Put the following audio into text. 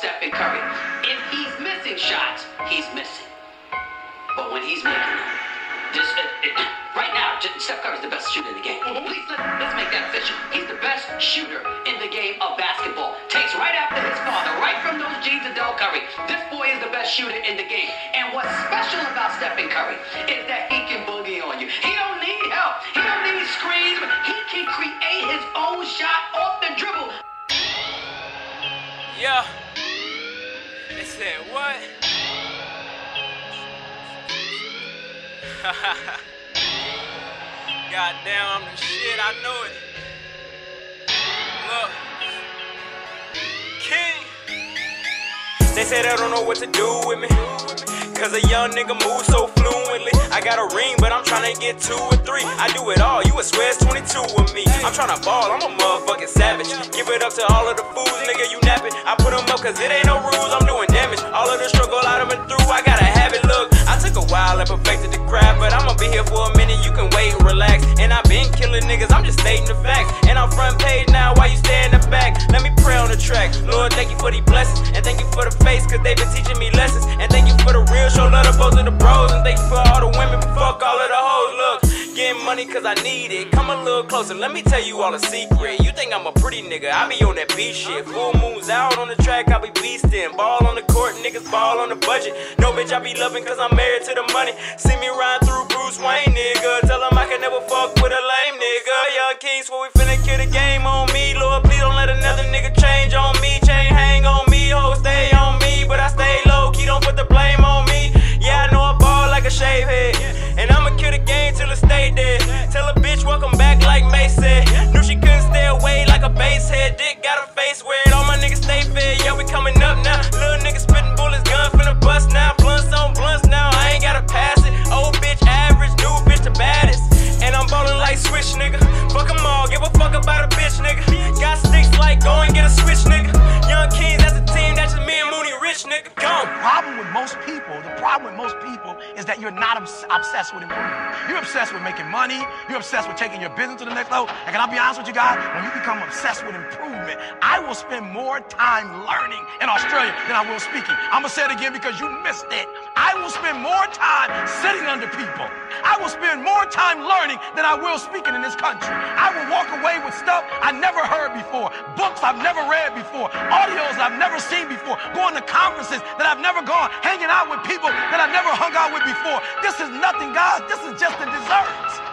Stephen Curry. If he's missing shots, he's missing. But when he's making them, just uh, uh, right now, Steph Curry's the best shooter in the game. Please let, let's make that official. He's the best shooter in the game of basketball. Takes right after his father, right from those genes of Del Curry. This boy is the best shooter in the game. And what's special about Stephen Curry is that he can boogie on you. He don't need Yeah. They said what? Goddamn, I'm the shit, I know it. Look. King. They say they don't know what to do with me. Cause a young nigga moves so I got a ring, but I'm tryna get two or three. I do it all, you would swear it's 22 with me. I'm tryna ball, I'm a motherfucking savage. Give it up to all of the fools, nigga, you napping. I put them up cause it ain't no rules, I'm doing damage. All of the struggle I done been through, I gotta have it. Look, I took a while and perfected the craft, but I'ma be here for a minute, you can wait and relax. And I've been killing niggas, I'm just stating the facts. And I'm front page now, why you stay in the back? Let me pray on the track. Lord, thank you for these blessings. And thank you for the face, cause they been teaching me lessons. And thank you for the real show love to both of the cause I need it. Come a little closer, let me tell you all a secret. You think I'm a pretty nigga, I be on that beat shit. Full moons out on the track, I be beastin'. Ball on the court, niggas ball on the budget. No bitch, I be loving cause I'm married to the money. See me ride through Bruce Wayne, nigga. Tell him I can never fuck with a lame nigga. Young Kings, swear we finna kill the game on me. Lord, please don't let another nigga change on me. Chain hang on me, ho, stay on me. But I stay low key, don't put the blame on me. Yeah, I know I ball like a shave head. And I'ma kill the game till it stay dead. Switch, nigga. Fuck 'em all, give a fuck about a bitch, nigga. Got sticks like go and get a switch, nigga. Young that's a team, that's just me and Mooney Rich, nigga. Go. The problem with most people, the problem with most people is that you're not obs- obsessed with improvement. You're obsessed with making money. You're obsessed with taking your business to the next level. And can I be honest with you guys? When you become obsessed with improvement, I will spend more time learning in Australia than I will speaking. I'm gonna say it again because you missed it. I will spend more time sitting under people. I will spend more time learning than I will speaking in this country. I will walk away with stuff I never heard before, books I've never read before, audios I've never seen before, going to conferences that I've never gone, hanging out with people that I've never hung out with before. This is nothing, guys. This is just a desserts.